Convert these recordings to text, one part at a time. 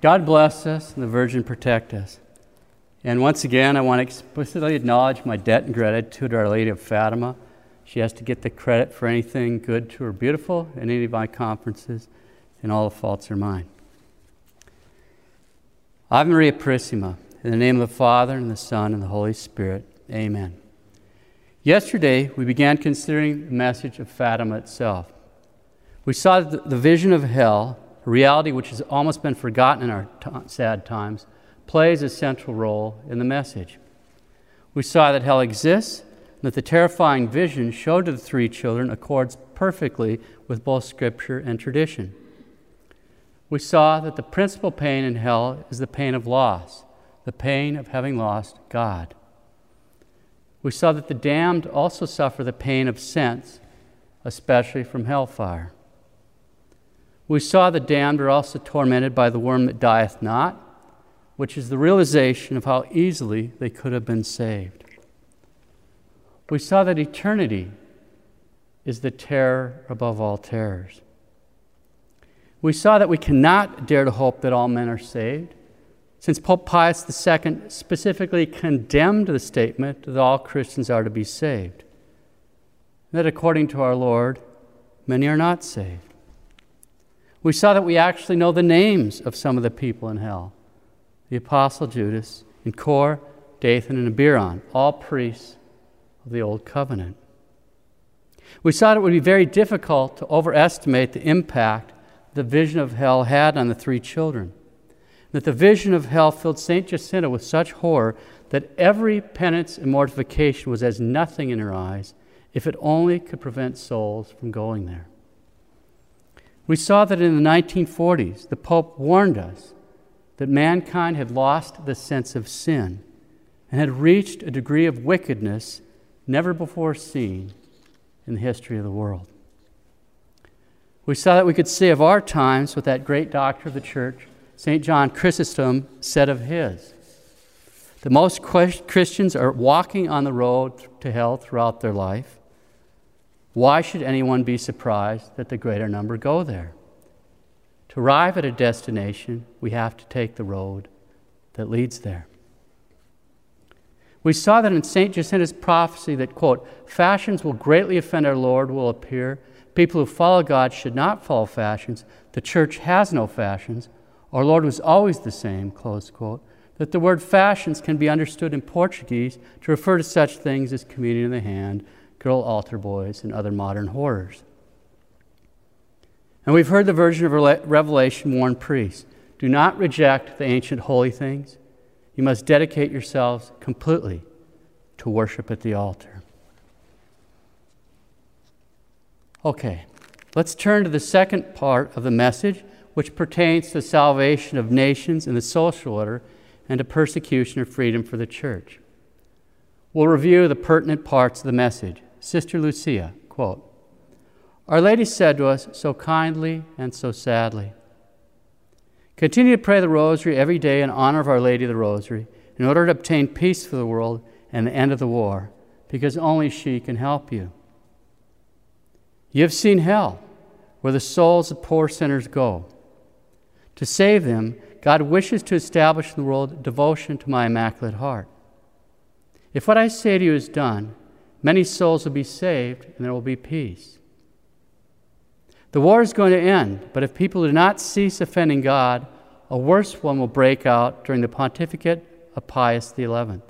God bless us and the Virgin protect us. And once again, I want to explicitly acknowledge my debt and gratitude to Our Lady of Fatima. She has to get the credit for anything good to her beautiful in any of my conferences, and all the faults are mine. Ave Maria Purissima, in the name of the Father, and the Son, and the Holy Spirit. Amen. Yesterday, we began considering the message of Fatima itself. We saw the vision of hell, reality which has almost been forgotten in our t- sad times, plays a central role in the message. We saw that hell exists and that the terrifying vision showed to the three children accords perfectly with both scripture and tradition. We saw that the principal pain in hell is the pain of loss, the pain of having lost God. We saw that the damned also suffer the pain of sense, especially from hellfire. We saw the damned are also tormented by the worm that dieth not, which is the realization of how easily they could have been saved. We saw that eternity is the terror above all terrors. We saw that we cannot dare to hope that all men are saved, since Pope Pius II specifically condemned the statement that all Christians are to be saved. That according to our Lord, many are not saved. We saw that we actually know the names of some of the people in hell the Apostle Judas, and Korah, Dathan, and Abiram, all priests of the Old Covenant. We saw that it would be very difficult to overestimate the impact the vision of hell had on the three children. That the vision of hell filled St. Jacinta with such horror that every penance and mortification was as nothing in her eyes if it only could prevent souls from going there. We saw that in the 1940s, the Pope warned us that mankind had lost the sense of sin and had reached a degree of wickedness never before seen in the history of the world. We saw that we could say of our times what that great doctor of the church, St. John Chrysostom, said of his. that most Christians are walking on the road to hell throughout their life. Why should anyone be surprised that the greater number go there? To arrive at a destination, we have to take the road that leads there. We saw that in St. Jacinta's prophecy that, quote, fashions will greatly offend our Lord will appear. People who follow God should not follow fashions. The church has no fashions. Our Lord was always the same, close quote. That the word fashions can be understood in Portuguese to refer to such things as communion in the hand, girl altar boys, and other modern horrors. And we've heard the Virgin of Revelation warn priests do not reject the ancient holy things. You must dedicate yourselves completely to worship at the altar. Okay, let's turn to the second part of the message, which pertains to salvation of nations in the social order and to persecution or freedom for the church. We'll review the pertinent parts of the message. Sister Lucia, quote, our Lady said to us so kindly and so sadly Continue to pray the Rosary every day in honor of Our Lady of the Rosary in order to obtain peace for the world and the end of the war, because only she can help you. You have seen hell, where the souls of poor sinners go. To save them, God wishes to establish in the world devotion to my Immaculate Heart. If what I say to you is done, many souls will be saved and there will be peace. The war is going to end, but if people do not cease offending God, a worse one will break out during the pontificate of Pius XI.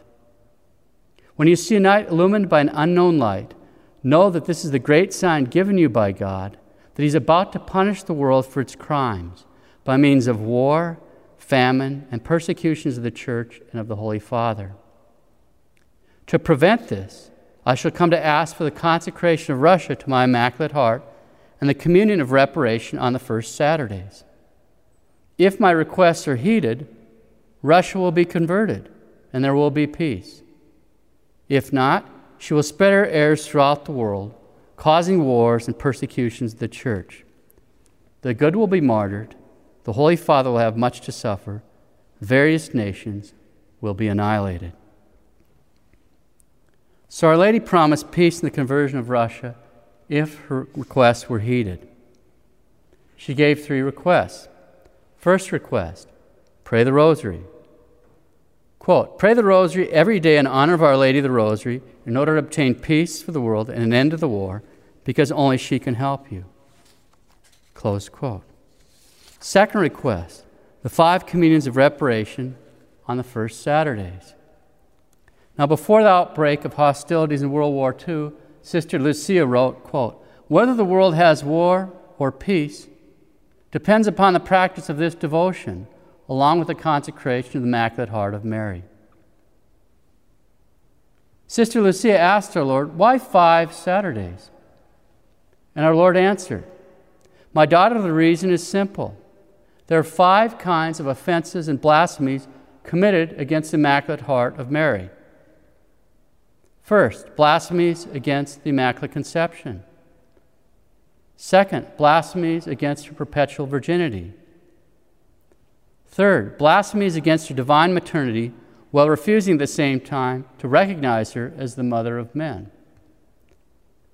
When you see a night illumined by an unknown light, know that this is the great sign given you by God that He's about to punish the world for its crimes by means of war, famine, and persecutions of the church and of the Holy Father. To prevent this, I shall come to ask for the consecration of Russia to my Immaculate Heart and the communion of reparation on the first Saturdays. If my requests are heeded, Russia will be converted and there will be peace. If not, she will spread her errors throughout the world, causing wars and persecutions of the church. The good will be martyred, the Holy Father will have much to suffer, various nations will be annihilated. So Our Lady promised peace in the conversion of Russia if her requests were heeded. She gave three requests. First request pray the rosary. Quote, pray the rosary every day in honor of Our Lady the Rosary in order to obtain peace for the world and an end to the war, because only she can help you. Close quote. Second request the five communions of reparation on the first Saturdays. Now, before the outbreak of hostilities in World War II, Sister Lucia wrote, quote, Whether the world has war or peace depends upon the practice of this devotion, along with the consecration of the Immaculate Heart of Mary. Sister Lucia asked our Lord, Why five Saturdays? And our Lord answered, My daughter, the reason is simple. There are five kinds of offenses and blasphemies committed against the Immaculate Heart of Mary. First, blasphemies against the Immaculate Conception. Second, blasphemies against her perpetual virginity. Third, blasphemies against her divine maternity while refusing at the same time to recognize her as the mother of men.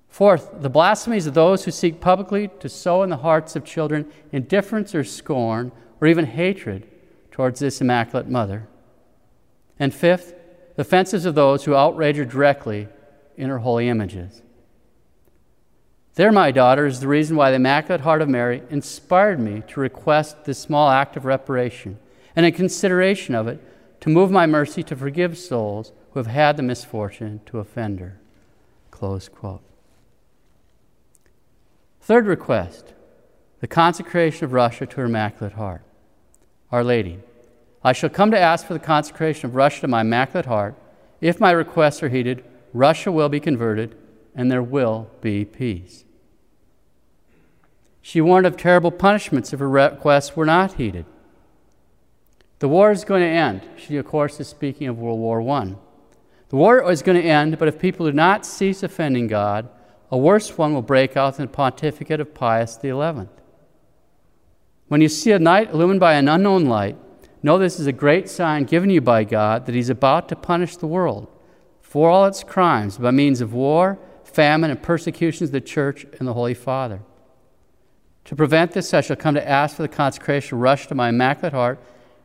Fourth, the blasphemies of those who seek publicly to sow in the hearts of children indifference or scorn or even hatred towards this Immaculate Mother. And fifth, the offenses of those who outrage her directly in her holy images. There, my daughter, is the reason why the Immaculate Heart of Mary inspired me to request this small act of reparation, and in consideration of it, to move my mercy to forgive souls who have had the misfortune to offend her. Close quote. Third request the consecration of Russia to her Immaculate Heart. Our Lady, I shall come to ask for the consecration of Russia to my Immaculate Heart. If my requests are heeded, Russia will be converted and there will be peace. She warned of terrible punishments if her requests were not heeded. The war is going to end. She, of course, is speaking of World War I. The war is going to end, but if people do not cease offending God, a worse one will break out in the pontificate of Pius XI. When you see a night illumined by an unknown light, know this is a great sign given you by God that He's about to punish the world for all its crimes by means of war, famine, and persecutions of the church and the Holy Father. To prevent this, I shall come to ask for the consecration Russia to my Immaculate Heart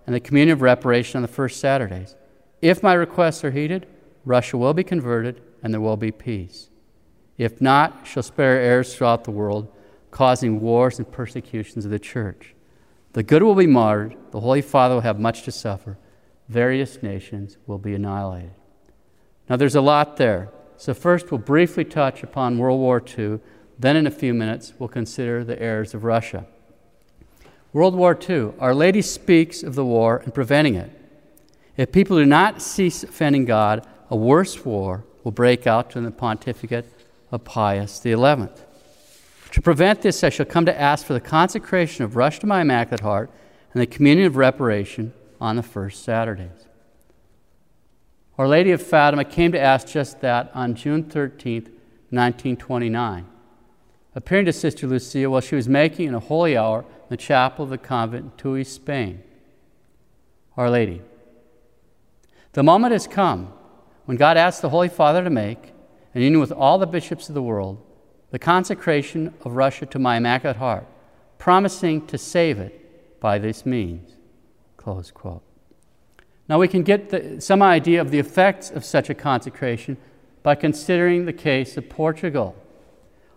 and the communion of reparation on the first Saturdays. If my requests are heeded, Russia will be converted and there will be peace. If not, she'll spare heirs throughout the world, causing wars and persecutions of the church. The good will be martyred, the Holy Father will have much to suffer, various nations will be annihilated. Now, there's a lot there. So, first, we'll briefly touch upon World War II. Then, in a few minutes, we'll consider the heirs of Russia. World War II, Our Lady speaks of the war and preventing it. If people do not cease offending God, a worse war will break out in the pontificate of Pius XI. To prevent this, I shall come to ask for the consecration of Russia to my Immaculate Heart and the communion of reparation on the first Saturdays. Our Lady of Fatima came to ask just that on June 13, 1929, appearing to Sister Lucia while she was making in a holy hour in the chapel of the convent in Tuy, Spain. Our Lady, the moment has come when God asked the Holy Father to make and union with all the bishops of the world, the consecration of Russia to my Immaculate Heart, promising to save it by this means. Close quote. Now we can get the, some idea of the effects of such a consecration by considering the case of Portugal.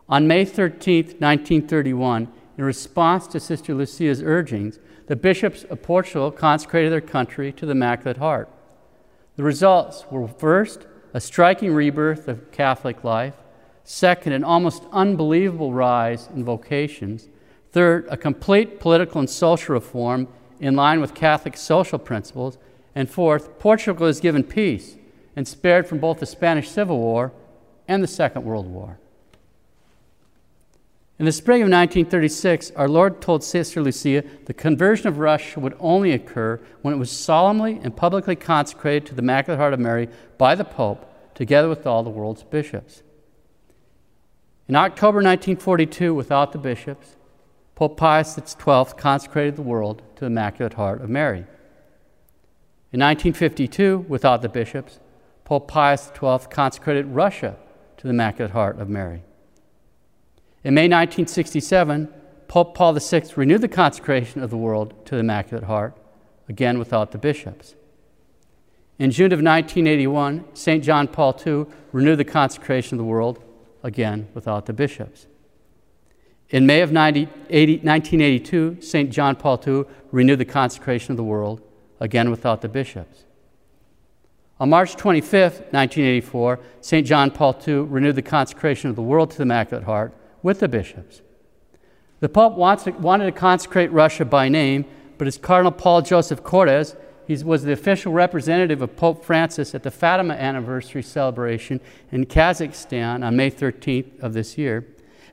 On May 13, 1931, in response to Sister Lucia's urgings, the bishops of Portugal consecrated their country to the Immaculate Heart. The results were first, a striking rebirth of Catholic life. Second, an almost unbelievable rise in vocations. Third, a complete political and social reform in line with Catholic social principles. And fourth, Portugal is given peace and spared from both the Spanish Civil War and the Second World War. In the spring of 1936, our Lord told Sister Lucia the conversion of Russia would only occur when it was solemnly and publicly consecrated to the Immaculate Heart of Mary by the Pope, together with all the world's bishops. In October 1942, without the bishops, Pope Pius XII consecrated the world to the Immaculate Heart of Mary. In 1952, without the bishops, Pope Pius XII consecrated Russia to the Immaculate Heart of Mary. In May 1967, Pope Paul VI renewed the consecration of the world to the Immaculate Heart, again without the bishops. In June of 1981, St. John Paul II renewed the consecration of the world, again without the bishops. In May of 90, 80, 1982, St. John Paul II renewed the consecration of the world, again without the bishops. On March 25, 1984, St. John Paul II renewed the consecration of the world to the Immaculate Heart with the bishops. The Pope wanted to consecrate Russia by name, but as Cardinal Paul Josef Cordes, he was the official representative of Pope Francis at the Fatima anniversary celebration in Kazakhstan on May 13th of this year.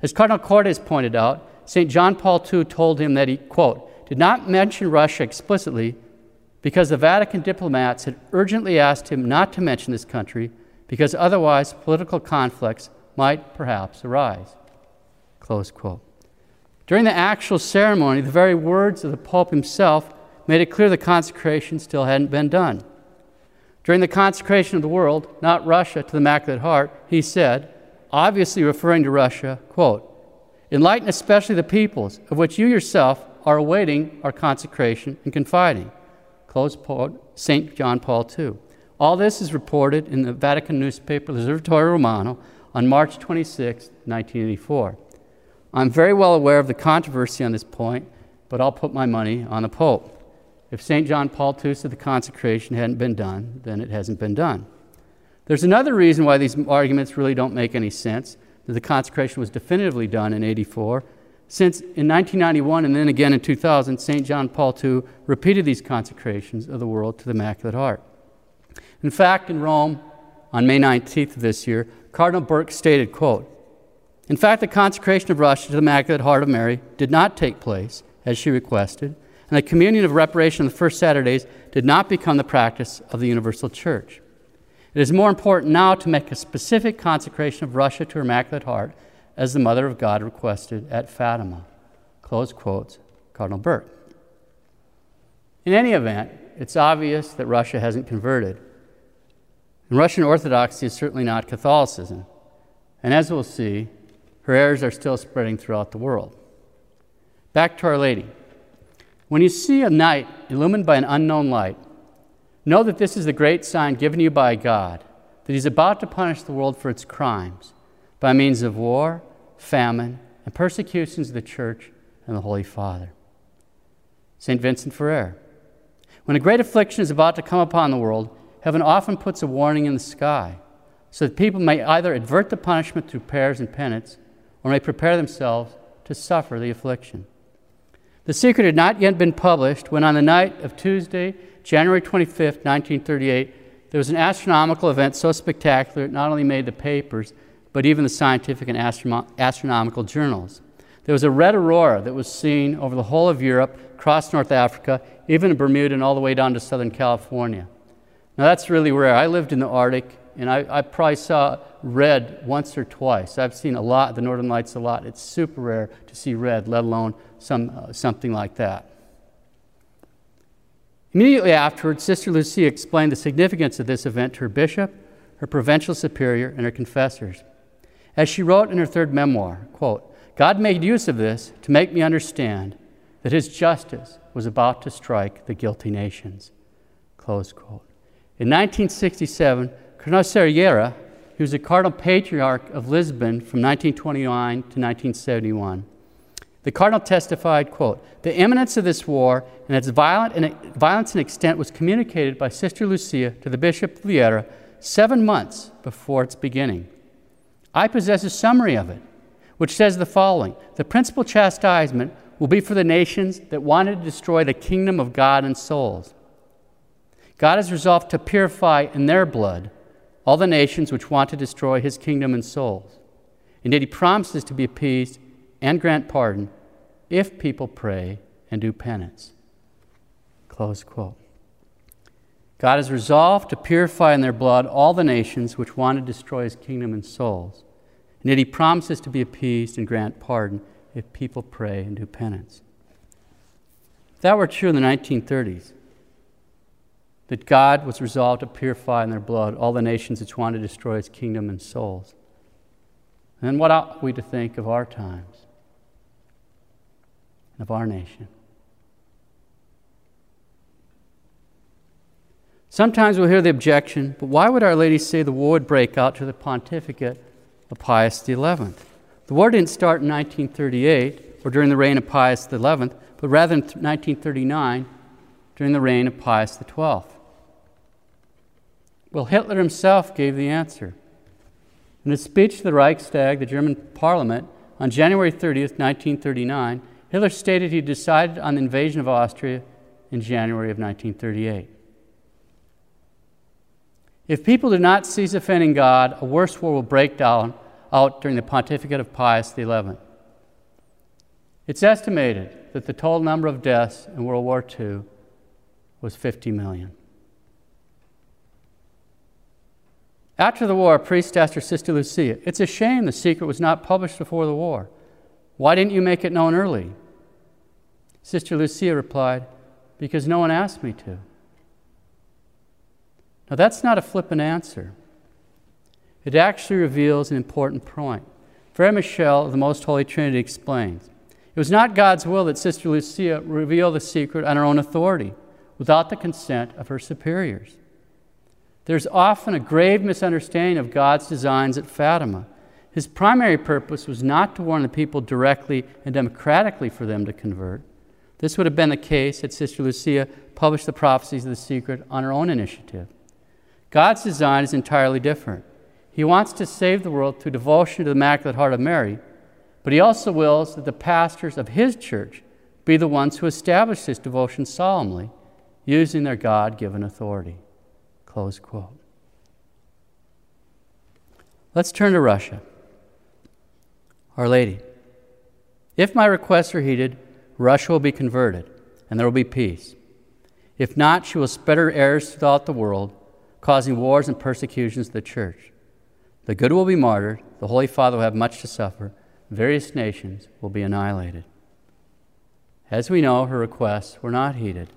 As Cardinal Cordes pointed out, St. John Paul II told him that he, quote, did not mention Russia explicitly because the Vatican diplomats had urgently asked him not to mention this country because otherwise political conflicts might perhaps arise. Close quote. During the actual ceremony, the very words of the Pope himself made it clear the consecration still hadn't been done. During the consecration of the world, not Russia, to the Immaculate Heart, he said, obviously referring to Russia, quote, Enlighten especially the peoples, of which you yourself are awaiting our consecration and confiding. Close quote, St. John Paul II. All this is reported in the Vatican newspaper L'Osservatore Romano on March 26, 1984. I'm very well aware of the controversy on this point, but I'll put my money on the Pope. If St. John Paul II said the consecration hadn't been done, then it hasn't been done. There's another reason why these arguments really don't make any sense that the consecration was definitively done in 84, since in 1991 and then again in 2000, St. John Paul II repeated these consecrations of the world to the Immaculate Heart. In fact, in Rome, on May 19th of this year, Cardinal Burke stated, quote, In fact, the consecration of Russia to the Immaculate Heart of Mary did not take place, as she requested, and the communion of reparation on the first Saturdays did not become the practice of the Universal Church. It is more important now to make a specific consecration of Russia to her Immaculate Heart, as the Mother of God requested at Fatima. Close quotes, Cardinal Burke. In any event, it's obvious that Russia hasn't converted. And Russian Orthodoxy is certainly not Catholicism. And as we'll see, her errors are still spreading throughout the world. Back to Our Lady. When you see a night illumined by an unknown light, know that this is the great sign given you by God, that He's about to punish the world for its crimes by means of war, famine, and persecutions of the church and the Holy Father. St. Vincent Ferrer. When a great affliction is about to come upon the world, heaven often puts a warning in the sky so that people may either avert the punishment through prayers and penance or may prepare themselves to suffer the affliction. The secret had not yet been published when, on the night of Tuesday, January 25, 1938, there was an astronomical event so spectacular it not only made the papers, but even the scientific and astro- astronomical journals. There was a red aurora that was seen over the whole of Europe, across North Africa, even in Bermuda, and all the way down to Southern California. Now, that's really rare. I lived in the Arctic, and I, I probably saw red once or twice. I've seen a lot, the Northern Lights a lot. It's super rare to see red, let alone some, uh, something like that. Immediately afterwards, Sister Lucia explained the significance of this event to her bishop, her provincial superior, and her confessors. As she wrote in her third memoir, quote, God made use of this to make me understand that his justice was about to strike the guilty nations. Close quote. In 1967, Cerejeira, who was the Cardinal Patriarch of Lisbon from 1929 to 1971, the cardinal testified, quote, the imminence of this war and its violent and, violence and extent was communicated by Sister Lucia to the Bishop of Leiria seven months before its beginning. I possess a summary of it, which says the following The principal chastisement will be for the nations that wanted to destroy the kingdom of God and souls. God has resolved to purify in their blood all the nations which want to destroy his kingdom and souls. Indeed, he promises to be appeased and grant pardon if people pray and do penance. Close quote. God has resolved to purify in their blood all the nations which want to destroy his kingdom and souls. And yet he promises to be appeased and grant pardon if people pray and do penance. If that were true in the 1930s, that God was resolved to purify in their blood all the nations which wanted to destroy his kingdom and souls, then what ought we to think of our times? And of our nation. Sometimes we'll hear the objection, but why would Our Lady say the war would break out to the pontificate of Pius XI? The war didn't start in 1938 or during the reign of Pius XI, but rather in 1939 during the reign of Pius XII. Well, Hitler himself gave the answer. In a speech to the Reichstag, the German parliament, on January 30th, 1939, Hitler stated he decided on the invasion of Austria in January of 1938. If people do not cease offending God, a worse war will break down out during the pontificate of Pius XI. It's estimated that the total number of deaths in World War II was 50 million. After the war, a priest asked her sister Lucia, It's a shame the secret was not published before the war. Why didn't you make it known early? Sister Lucia replied, Because no one asked me to. Now, that's not a flippant answer. It actually reveals an important point. Frere Michel of the Most Holy Trinity explains It was not God's will that Sister Lucia reveal the secret on her own authority without the consent of her superiors. There's often a grave misunderstanding of God's designs at Fatima. His primary purpose was not to warn the people directly and democratically for them to convert. This would have been the case had Sister Lucia published the prophecies of the secret on her own initiative. God's design is entirely different. He wants to save the world through devotion to the Immaculate Heart of Mary, but He also wills that the pastors of His church be the ones who establish this devotion solemnly, using their God given authority. Close quote. Let's turn to Russia. Our Lady. If my requests are heeded, Russia will be converted, and there will be peace. If not, she will spread her errors throughout the world, causing wars and persecutions to the church. The good will be martyred, the Holy Father will have much to suffer, various nations will be annihilated. As we know, her requests were not heeded.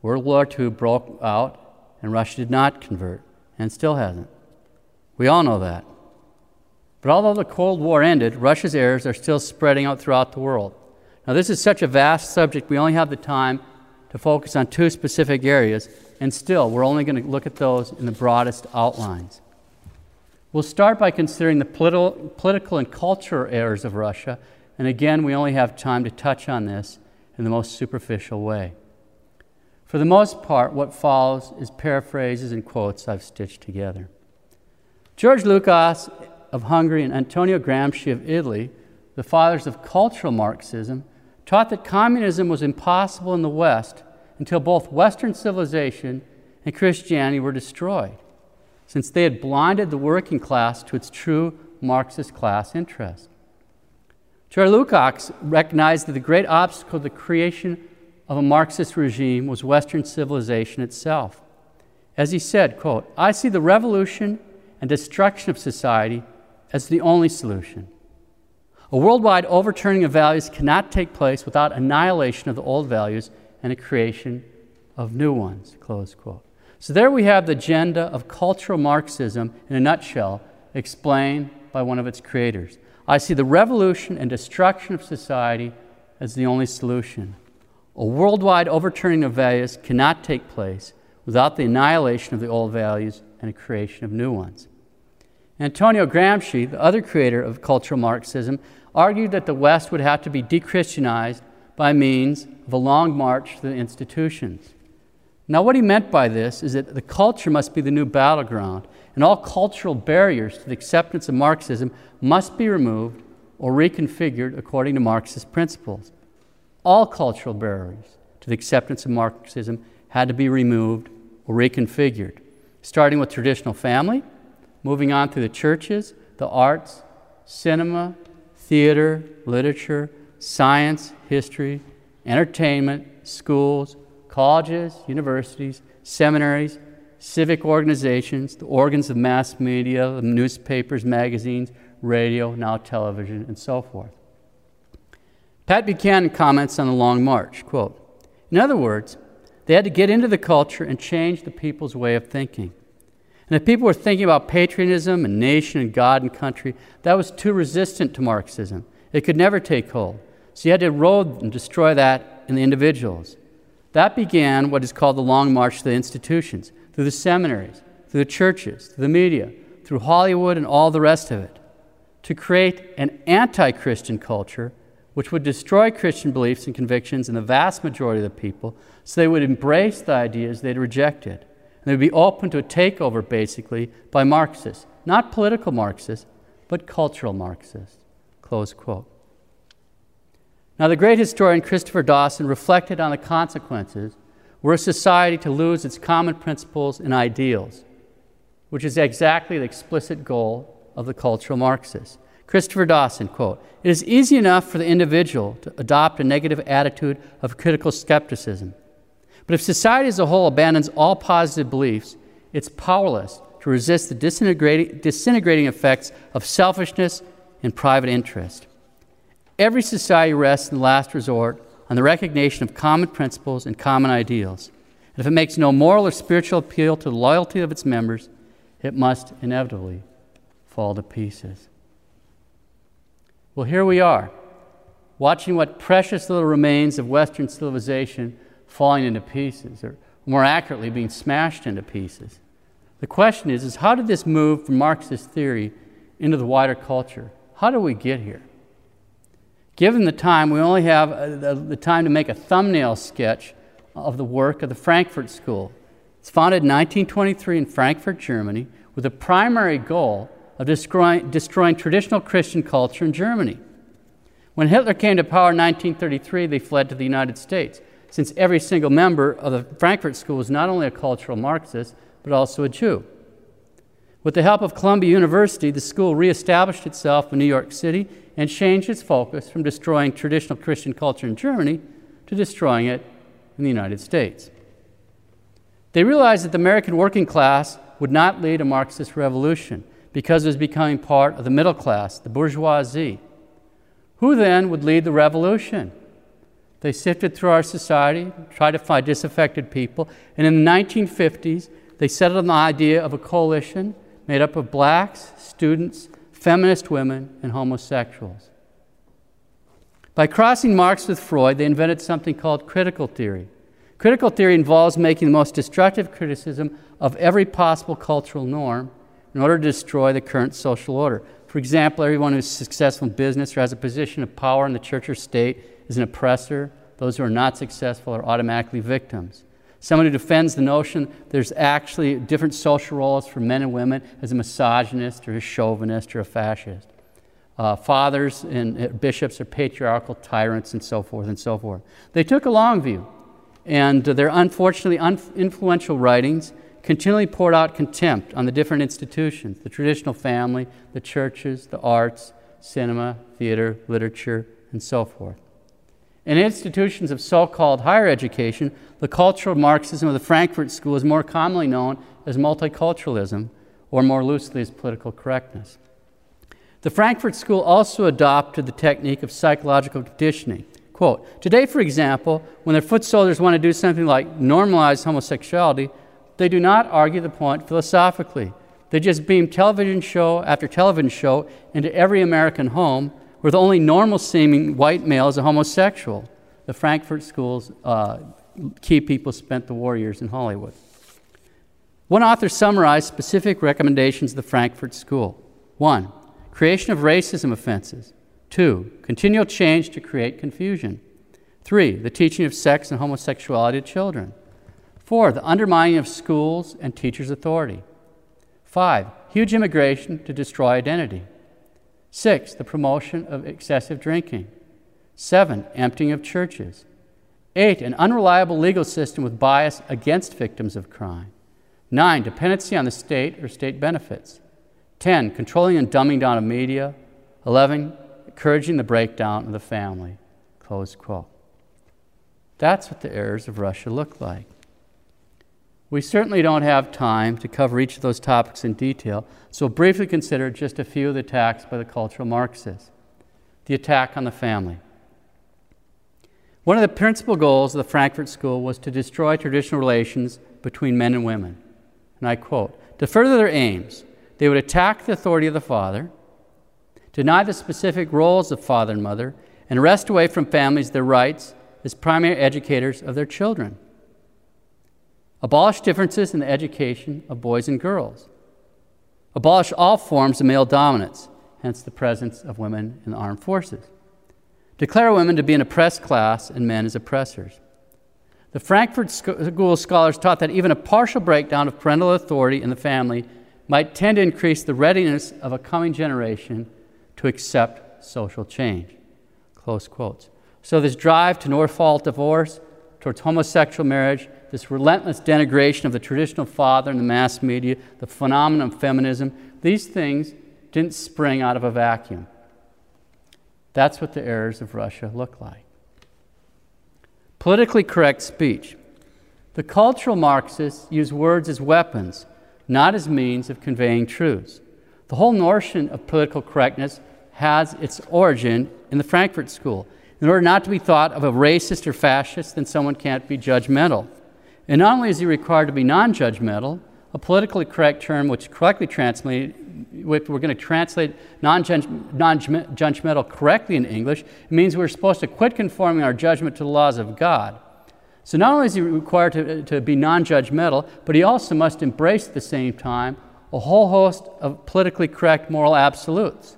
World War II broke out and Russia did not convert, and still hasn't. We all know that. But although the Cold War ended, Russia's errors are still spreading out throughout the world. Now, this is such a vast subject, we only have the time to focus on two specific areas, and still, we're only going to look at those in the broadest outlines. We'll start by considering the political, political and cultural errors of Russia, and again, we only have time to touch on this in the most superficial way. For the most part, what follows is paraphrases and quotes I've stitched together. George Lukács of Hungary and Antonio Gramsci of Italy, the fathers of cultural Marxism, taught that communism was impossible in the West until both Western civilization and Christianity were destroyed, since they had blinded the working class to its true Marxist class interest. George Lukács recognized that the great obstacle to the creation of a Marxist regime was Western civilization itself. As he said, quote, I see the revolution and destruction of society as the only solution. A worldwide overturning of values cannot take place without annihilation of the old values and a creation of new ones. Close quote. So there we have the agenda of cultural Marxism in a nutshell, explained by one of its creators. I see the revolution and destruction of society as the only solution. A worldwide overturning of values cannot take place without the annihilation of the old values and a creation of new ones. Antonio Gramsci, the other creator of cultural Marxism, argued that the West would have to be dechristianized by means of a long march through the institutions. Now, what he meant by this is that the culture must be the new battleground, and all cultural barriers to the acceptance of Marxism must be removed or reconfigured according to Marxist principles all cultural barriers to the acceptance of Marxism had to be removed or reconfigured, starting with traditional family, moving on through the churches, the arts, cinema, theater, literature, science, history, entertainment, schools, colleges, universities, seminaries, civic organizations, the organs of mass media, the newspapers, magazines, radio, now television, and so forth. Pat Buchanan comments on the Long March, quote, In other words, they had to get into the culture and change the people's way of thinking. And if people were thinking about patriotism and nation and God and country, that was too resistant to Marxism. It could never take hold. So you had to erode and destroy that in the individuals. That began what is called the Long March to the institutions, through the seminaries, through the churches, through the media, through Hollywood, and all the rest of it, to create an anti Christian culture which would destroy Christian beliefs and convictions in the vast majority of the people so they would embrace the ideas they'd rejected. And they would be open to a takeover, basically, by Marxists. Not political Marxists, but cultural Marxists. Close quote. Now, the great historian Christopher Dawson reflected on the consequences were a society to lose its common principles and ideals, which is exactly the explicit goal of the cultural Marxists. Christopher Dawson, quote, It is easy enough for the individual to adopt a negative attitude of critical skepticism. But if society as a whole abandons all positive beliefs, it's powerless to resist the disintegrating, disintegrating effects of selfishness and private interest. Every society rests in the last resort on the recognition of common principles and common ideals. And if it makes no moral or spiritual appeal to the loyalty of its members, it must inevitably fall to pieces. Well, here we are, watching what precious little remains of Western civilization falling into pieces, or more accurately, being smashed into pieces. The question is, is how did this move from Marxist theory into the wider culture? How do we get here? Given the time, we only have uh, the time to make a thumbnail sketch of the work of the Frankfurt School. It's founded in 1923 in Frankfurt, Germany, with a primary goal of destroying, traditional Christian culture in Germany. When Hitler came to power in 1933, they fled to the United States, since every single member of the Frankfurt School was not only a cultural Marxist, but also a Jew. With the help of Columbia University, the school reestablished itself in New York City and changed its focus from destroying traditional Christian culture in Germany to destroying it in the United States. They realized that the American working class would not lead a Marxist revolution because it was becoming part of the middle class, the bourgeoisie. Who then would lead the revolution? They sifted through our society, tried to find disaffected people, and in the 1950s, they settled on the idea of a coalition made up of blacks, students, feminist women, and homosexuals. By crossing Marx with Freud, they invented something called critical theory. Critical theory involves making the most destructive criticism of every possible cultural norm in order to destroy the current social order. For example, everyone who's successful in business or has a position of power in the church or state is an oppressor. Those who are not successful are automatically victims. Someone who defends the notion there's actually different social roles for men and women as a misogynist or a chauvinist or a fascist. Uh, fathers and uh, bishops are patriarchal tyrants and so forth and so forth. They took a long view, and uh, their unfortunately un- influential writings continually poured out contempt on the different institutions the traditional family, the churches, the arts, cinema, theater, literature, and so forth. In institutions of so called higher education, the cultural Marxism of the Frankfurt School is more commonly known as multiculturalism, or more loosely as political correctness. The Frankfurt School also adopted the technique of psychological conditioning. Quote, Today, for example, when their foot soldiers want to do something like normalize homosexuality, they do not argue the point philosophically. They just beam television show after television show into every American home where the only normal seeming white male is a homosexual. The Frankfurt schools, uh, key people spent the war years in Hollywood. One author summarized specific recommendations of the Frankfurt School. One, creation of racism offenses. Two, continual change to create confusion. Three, the teaching of sex and homosexuality to children. Four, the undermining of schools and teachers' authority. Five, huge immigration to destroy identity. Six, the promotion of excessive drinking. Seven, emptying of churches. Eight, an unreliable legal system with bias against victims of crime. Nine, dependency on the state or state benefits. Ten, controlling and dumbing down of media. Eleven, encouraging the breakdown of the family. Close quote. That's what the errors of Russia look like. We certainly don't have time to cover each of those topics in detail, so briefly consider just a few of the attacks by the cultural Marxists. The attack on the family. One of the principal goals of the Frankfurt School was to destroy traditional relations between men and women. And I quote To further their aims, they would attack the authority of the father, deny the specific roles of father and mother, and wrest away from families their rights as primary educators of their children. Abolish differences in the education of boys and girls. Abolish all forms of male dominance, hence the presence of women in the armed forces. Declare women to be an oppressed class and men as oppressors. The Frankfurt School scholars taught that even a partial breakdown of parental authority in the family might tend to increase the readiness of a coming generation to accept social change. Close quotes. So, this drive to no fault divorce, towards homosexual marriage, this relentless denigration of the traditional father in the mass media, the phenomenon of feminism, these things didn't spring out of a vacuum. That's what the errors of Russia look like. Politically correct speech. The cultural Marxists use words as weapons, not as means of conveying truths. The whole notion of political correctness has its origin in the Frankfurt School. In order not to be thought of a racist or fascist, then someone can't be judgmental. And not only is he required to be non judgmental, a politically correct term which correctly translated, we're going to translate non judgmental correctly in English, it means we're supposed to quit conforming our judgment to the laws of God. So not only is he required to, to be non judgmental, but he also must embrace at the same time a whole host of politically correct moral absolutes,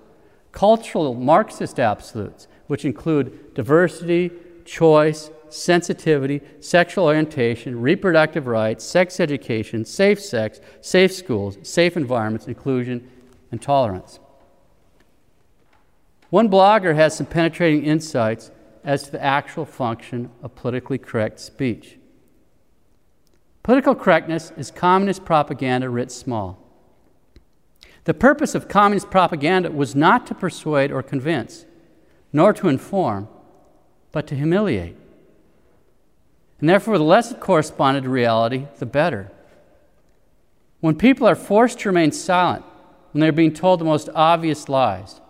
cultural Marxist absolutes, which include diversity, choice, sensitivity, sexual orientation, reproductive rights, sex education, safe sex, safe schools, safe environments, inclusion, and tolerance. One blogger has some penetrating insights as to the actual function of politically correct speech. Political correctness is communist propaganda writ small. The purpose of communist propaganda was not to persuade or convince, nor to inform, but to humiliate. And therefore, the less it corresponded to reality, the better. When people are forced to remain silent, when they're being told the most obvious lies,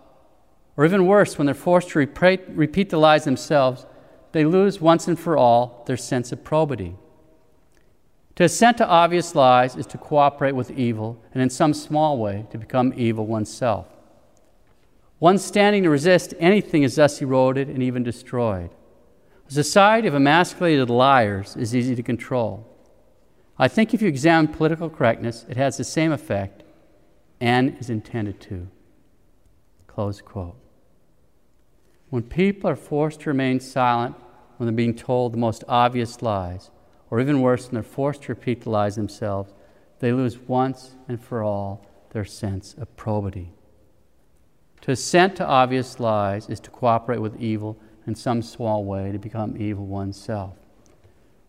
or even worse, when they're forced to repeat, repeat the lies themselves, they lose once and for all their sense of probity. To assent to obvious lies is to cooperate with evil, and in some small way, to become evil oneself. One standing to resist anything is thus eroded and even destroyed. A society of emasculated liars is easy to control. I think if you examine political correctness, it has the same effect and is intended to. Close quote. When people are forced to remain silent when they're being told the most obvious lies, or even worse, when they're forced to repeat the lies themselves, they lose once and for all their sense of probity. To assent to obvious lies is to cooperate with evil in some small way to become evil oneself.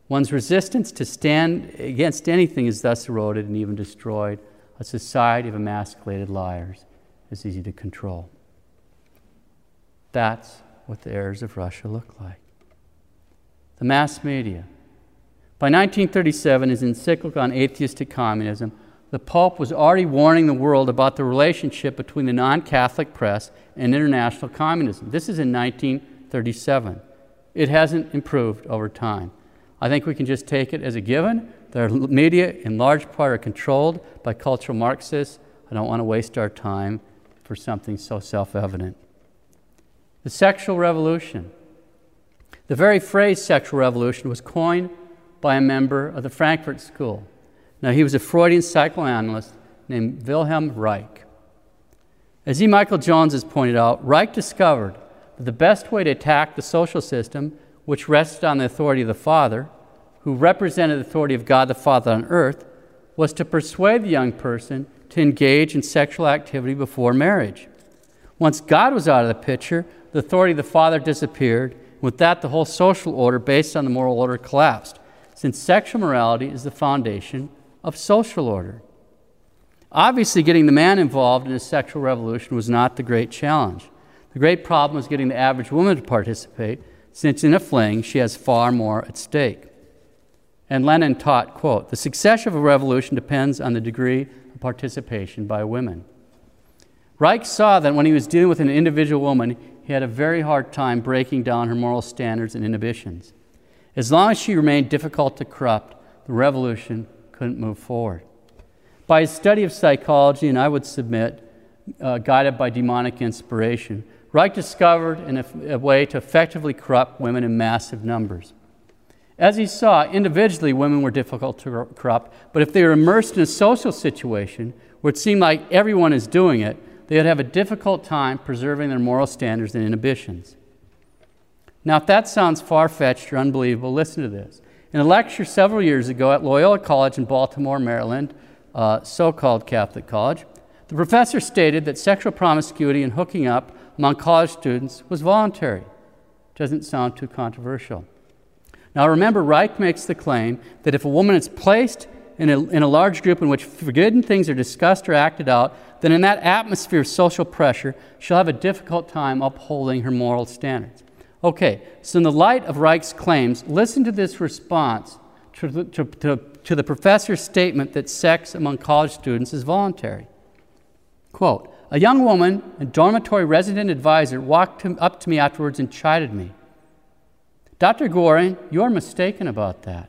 One's resistance to stand against anything is thus eroded and even destroyed. A society of emasculated liars is easy to control. That's what the errors of Russia look like. The mass media. By 1937, his encyclical on atheistic communism, the Pope was already warning the world about the relationship between the non Catholic press and international communism. This is in 19. 37. It hasn't improved over time. I think we can just take it as a given. The media, in large part, are controlled by cultural Marxists. I don't want to waste our time for something so self evident. The sexual revolution. The very phrase sexual revolution was coined by a member of the Frankfurt School. Now, he was a Freudian psychoanalyst named Wilhelm Reich. As E. Michael Jones has pointed out, Reich discovered the best way to attack the social system, which rested on the authority of the Father, who represented the authority of God the Father on earth, was to persuade the young person to engage in sexual activity before marriage. Once God was out of the picture, the authority of the Father disappeared. And with that, the whole social order based on the moral order collapsed, since sexual morality is the foundation of social order. Obviously, getting the man involved in a sexual revolution was not the great challenge. The great problem is getting the average woman to participate, since in a fling she has far more at stake. And Lenin taught, quote, the success of a revolution depends on the degree of participation by women. Reich saw that when he was dealing with an individual woman, he had a very hard time breaking down her moral standards and inhibitions. As long as she remained difficult to corrupt, the revolution couldn't move forward. By his study of psychology, and I would submit, uh, guided by demonic inspiration, Reich discovered a, a way to effectively corrupt women in massive numbers. As he saw, individually, women were difficult to corrupt, but if they were immersed in a social situation where it seemed like everyone is doing it, they would have a difficult time preserving their moral standards and inhibitions. Now, if that sounds far fetched or unbelievable, listen to this. In a lecture several years ago at Loyola College in Baltimore, Maryland, uh, so called Catholic college, the professor stated that sexual promiscuity and hooking up among college students was voluntary. Doesn't sound too controversial. Now, remember, Reich makes the claim that if a woman is placed in a, in a large group in which forbidden things are discussed or acted out, then in that atmosphere of social pressure, she'll have a difficult time upholding her moral standards. Okay, so in the light of Reich's claims, listen to this response to the, to, to, to the professor's statement that sex among college students is voluntary. Quote, a young woman, a dormitory resident advisor, walked up to me afterwards and chided me. Dr. Goring, you're mistaken about that.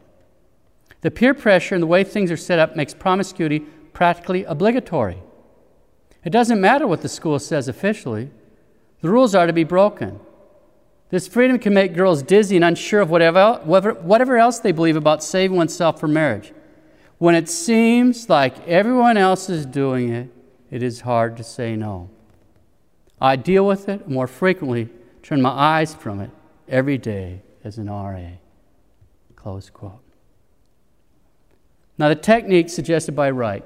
The peer pressure and the way things are set up makes promiscuity practically obligatory. It doesn't matter what the school says officially, the rules are to be broken. This freedom can make girls dizzy and unsure of whatever, whatever else they believe about saving oneself for marriage. When it seems like everyone else is doing it, it is hard to say no. I deal with it more frequently, turn my eyes from it every day as an RA. Close quote. Now, the techniques suggested by Reich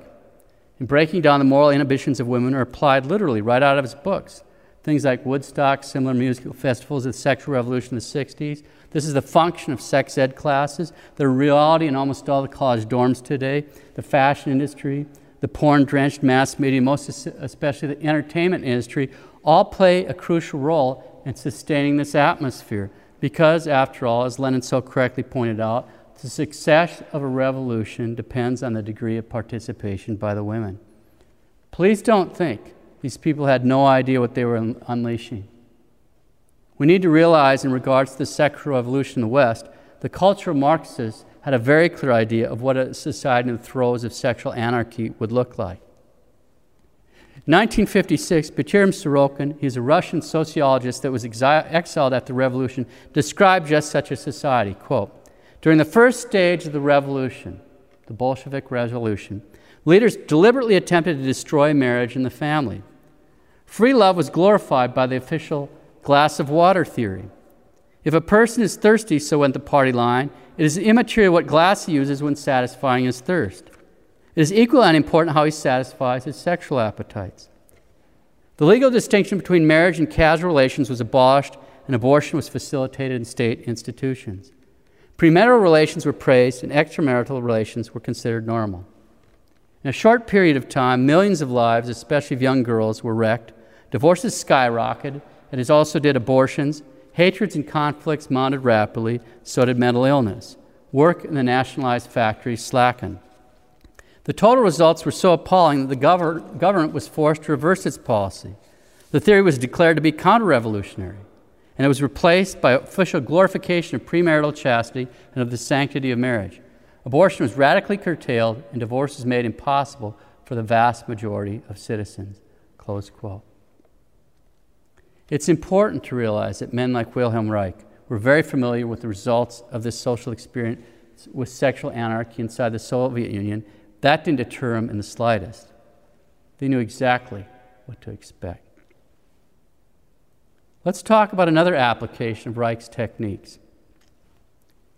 in breaking down the moral inhibitions of women are applied literally right out of his books. Things like Woodstock, similar musical festivals, the sexual revolution in the 60s. This is the function of sex ed classes, the reality in almost all the college dorms today, the fashion industry, the porn drenched mass media, most especially the entertainment industry, all play a crucial role in sustaining this atmosphere. Because, after all, as Lenin so correctly pointed out, the success of a revolution depends on the degree of participation by the women. Please don't think these people had no idea what they were unleashing. We need to realize, in regards to the sexual revolution in the West, the cultural Marxists had a very clear idea of what a society in the throes of sexual anarchy would look like. In 1956, Peter Sorokin, he's a Russian sociologist that was exiled after the revolution, described just such a society. Quote, During the first stage of the revolution, the Bolshevik Revolution, leaders deliberately attempted to destroy marriage and the family. Free love was glorified by the official glass of water theory. If a person is thirsty, so went the party line, it is immaterial what glass he uses when satisfying his thirst. It is equally unimportant how he satisfies his sexual appetites. The legal distinction between marriage and casual relations was abolished, and abortion was facilitated in state institutions. Premarital relations were praised, and extramarital relations were considered normal. In a short period of time, millions of lives, especially of young girls, were wrecked. Divorces skyrocketed, and as also did abortions. Hatreds and conflicts mounted rapidly, so did mental illness. Work in the nationalized factories slackened. The total results were so appalling that the gover- government was forced to reverse its policy. The theory was declared to be counter revolutionary, and it was replaced by official glorification of premarital chastity and of the sanctity of marriage. Abortion was radically curtailed, and divorce was made impossible for the vast majority of citizens. Close quote. It's important to realize that men like Wilhelm Reich were very familiar with the results of this social experience with sexual anarchy inside the Soviet Union. That didn't deter them in the slightest. They knew exactly what to expect. Let's talk about another application of Reich's techniques.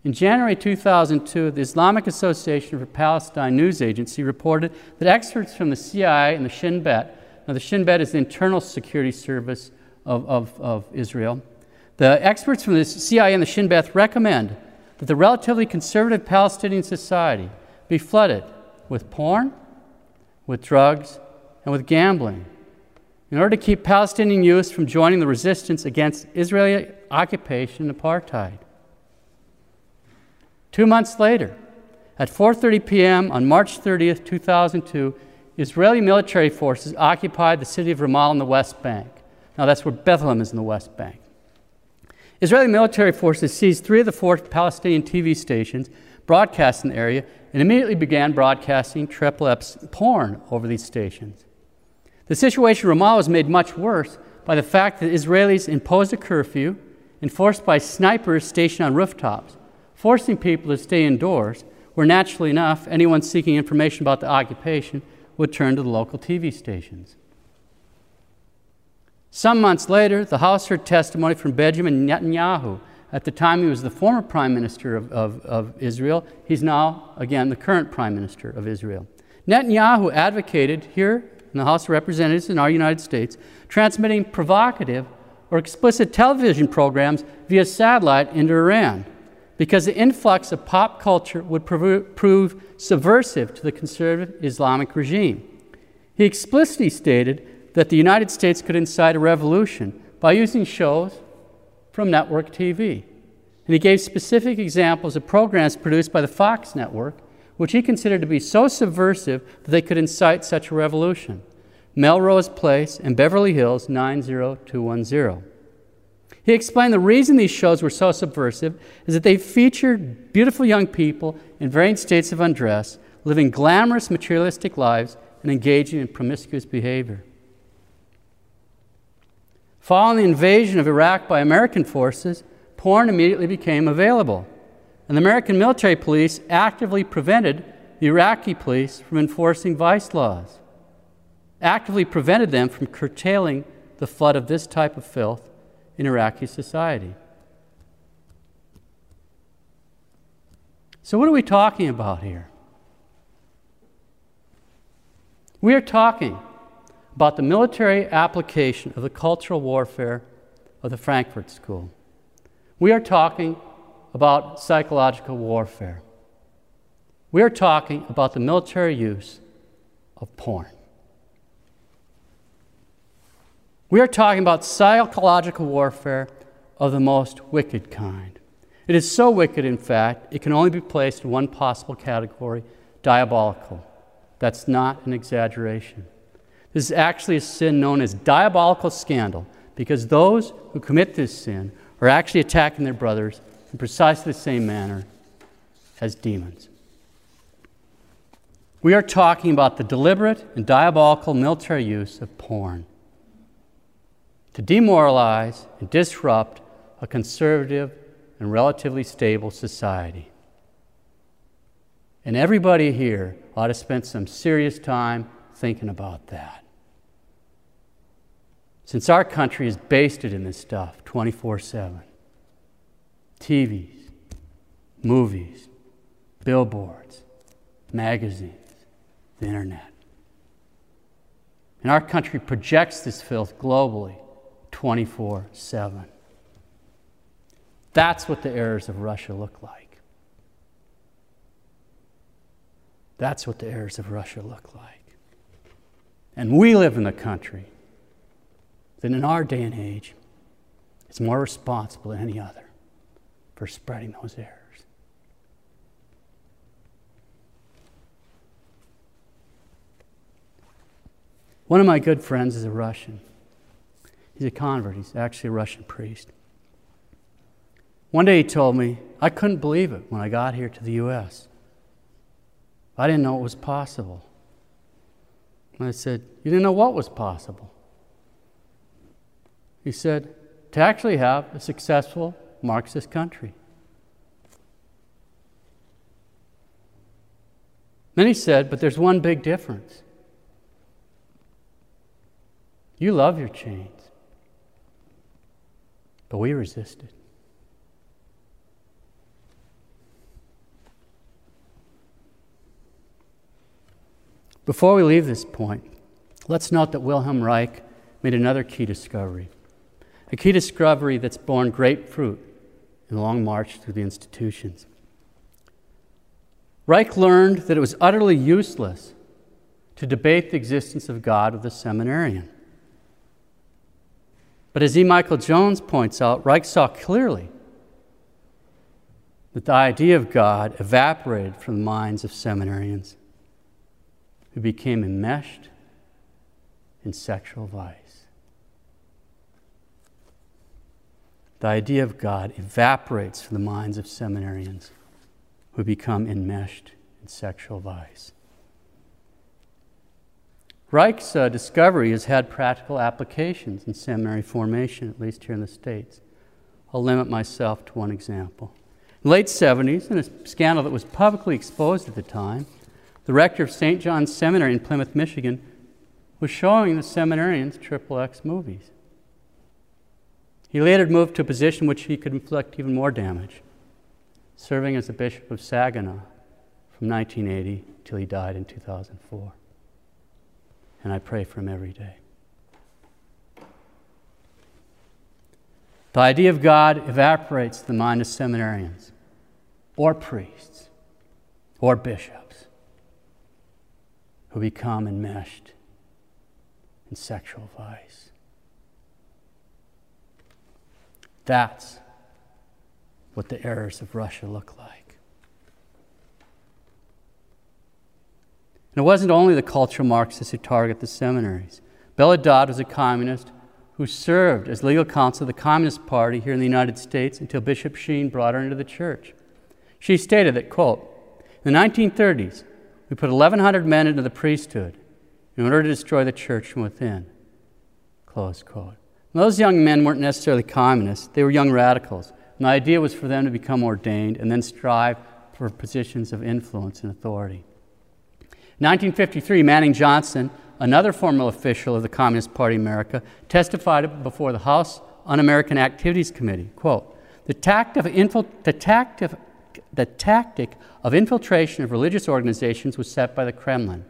In January 2002, the Islamic Association for Palestine news agency reported that experts from the CIA and the Shin Bet, now the Shin Bet is the internal security service of, of, of Israel, the experts from the CIA and the Shin Bet recommend that the relatively conservative Palestinian society be flooded with porn, with drugs, and with gambling in order to keep Palestinian youth from joining the resistance against Israeli occupation and apartheid. Two months later, at 4:30 p.m. on March 30th, 2002, Israeli military forces occupied the city of Ramallah in the West Bank. Now that's where Bethlehem is in the West Bank. Israeli military forces seized three of the four Palestinian TV stations broadcast in the area and immediately began broadcasting triple X porn over these stations. The situation in Ramallah was made much worse by the fact that Israelis imposed a curfew enforced by snipers stationed on rooftops forcing people to stay indoors, where naturally enough, anyone seeking information about the occupation would turn to the local TV stations. Some months later, the House heard testimony from Benjamin Netanyahu. At the time, he was the former prime minister of, of, of Israel. He's now, again, the current prime minister of Israel. Netanyahu advocated here in the House of Representatives in our United States transmitting provocative or explicit television programs via satellite into Iran because the influx of pop culture would prove, prove subversive to the conservative Islamic regime. He explicitly stated that the United States could incite a revolution by using shows from network TV. And he gave specific examples of programs produced by the Fox network, which he considered to be so subversive that they could incite such a revolution. Melrose Place and Beverly Hills 90210. He explained the reason these shows were so subversive is that they featured beautiful young people in varying states of undress, living glamorous materialistic lives and engaging in promiscuous behavior. Following the invasion of Iraq by American forces, porn immediately became available. And the American military police actively prevented the Iraqi police from enforcing vice laws, actively prevented them from curtailing the flood of this type of filth in Iraqi society. So, what are we talking about here? We are talking about the military application of the cultural warfare of the Frankfurt School. We are talking about psychological warfare. We are talking about the military use of porn. We are talking about psychological warfare of the most wicked kind. It is so wicked, in fact, it can only be placed in one possible category diabolical. That's not an exaggeration. This is actually a sin known as diabolical scandal because those who commit this sin are actually attacking their brothers in precisely the same manner as demons. We are talking about the deliberate and diabolical military use of porn to demoralize and disrupt a conservative and relatively stable society. And everybody here ought to spend some serious time thinking about that. Since our country is basted in this stuff 24 7 TVs, movies, billboards, magazines, the internet. And our country projects this filth globally 24 7. That's what the errors of Russia look like. That's what the errors of Russia look like. And we live in the country that in our day and age is more responsible than any other for spreading those errors. One of my good friends is a Russian. He's a convert, he's actually a Russian priest. One day he told me, I couldn't believe it when I got here to the U.S. I didn't know it was possible. And I said, You didn't know what was possible? He said, To actually have a successful Marxist country. Then he said, But there's one big difference. You love your chains, but we resisted. Before we leave this point, let's note that Wilhelm Reich made another key discovery, a key discovery that's borne great fruit in the long march through the institutions. Reich learned that it was utterly useless to debate the existence of God with a seminarian. But as E. Michael Jones points out, Reich saw clearly that the idea of God evaporated from the minds of seminarians who became enmeshed in sexual vice. The idea of God evaporates from the minds of seminarians who become enmeshed in sexual vice. Reich's uh, discovery has had practical applications in seminary formation, at least here in the States. I'll limit myself to one example. In the late 70s, in a scandal that was publicly exposed at the time, the rector of St. John's Seminary in Plymouth, Michigan, was showing the seminarians Triple X movies. He later moved to a position which he could inflict even more damage, serving as the Bishop of Saginaw from 1980 till he died in 2004. And I pray for him every day. The idea of God evaporates the mind of seminarians, or priests, or bishops who become enmeshed in sexual vice. That's what the errors of Russia look like. And it wasn't only the cultural Marxists who target the seminaries. Bella Dodd was a communist who served as legal counsel of the Communist Party here in the United States until Bishop Sheen brought her into the church. She stated that, quote, in the 1930s, we put 1,100 men into the priesthood in order to destroy the church from within. Close quote. Those young men weren't necessarily communists, they were young radicals. And the idea was for them to become ordained and then strive for positions of influence and authority. In 1953, Manning Johnson, another former official of the Communist Party of America, testified before the House Un American Activities Committee. Quote, the, of infil- the, the tactic of infiltration of religious organizations was set by the Kremlin.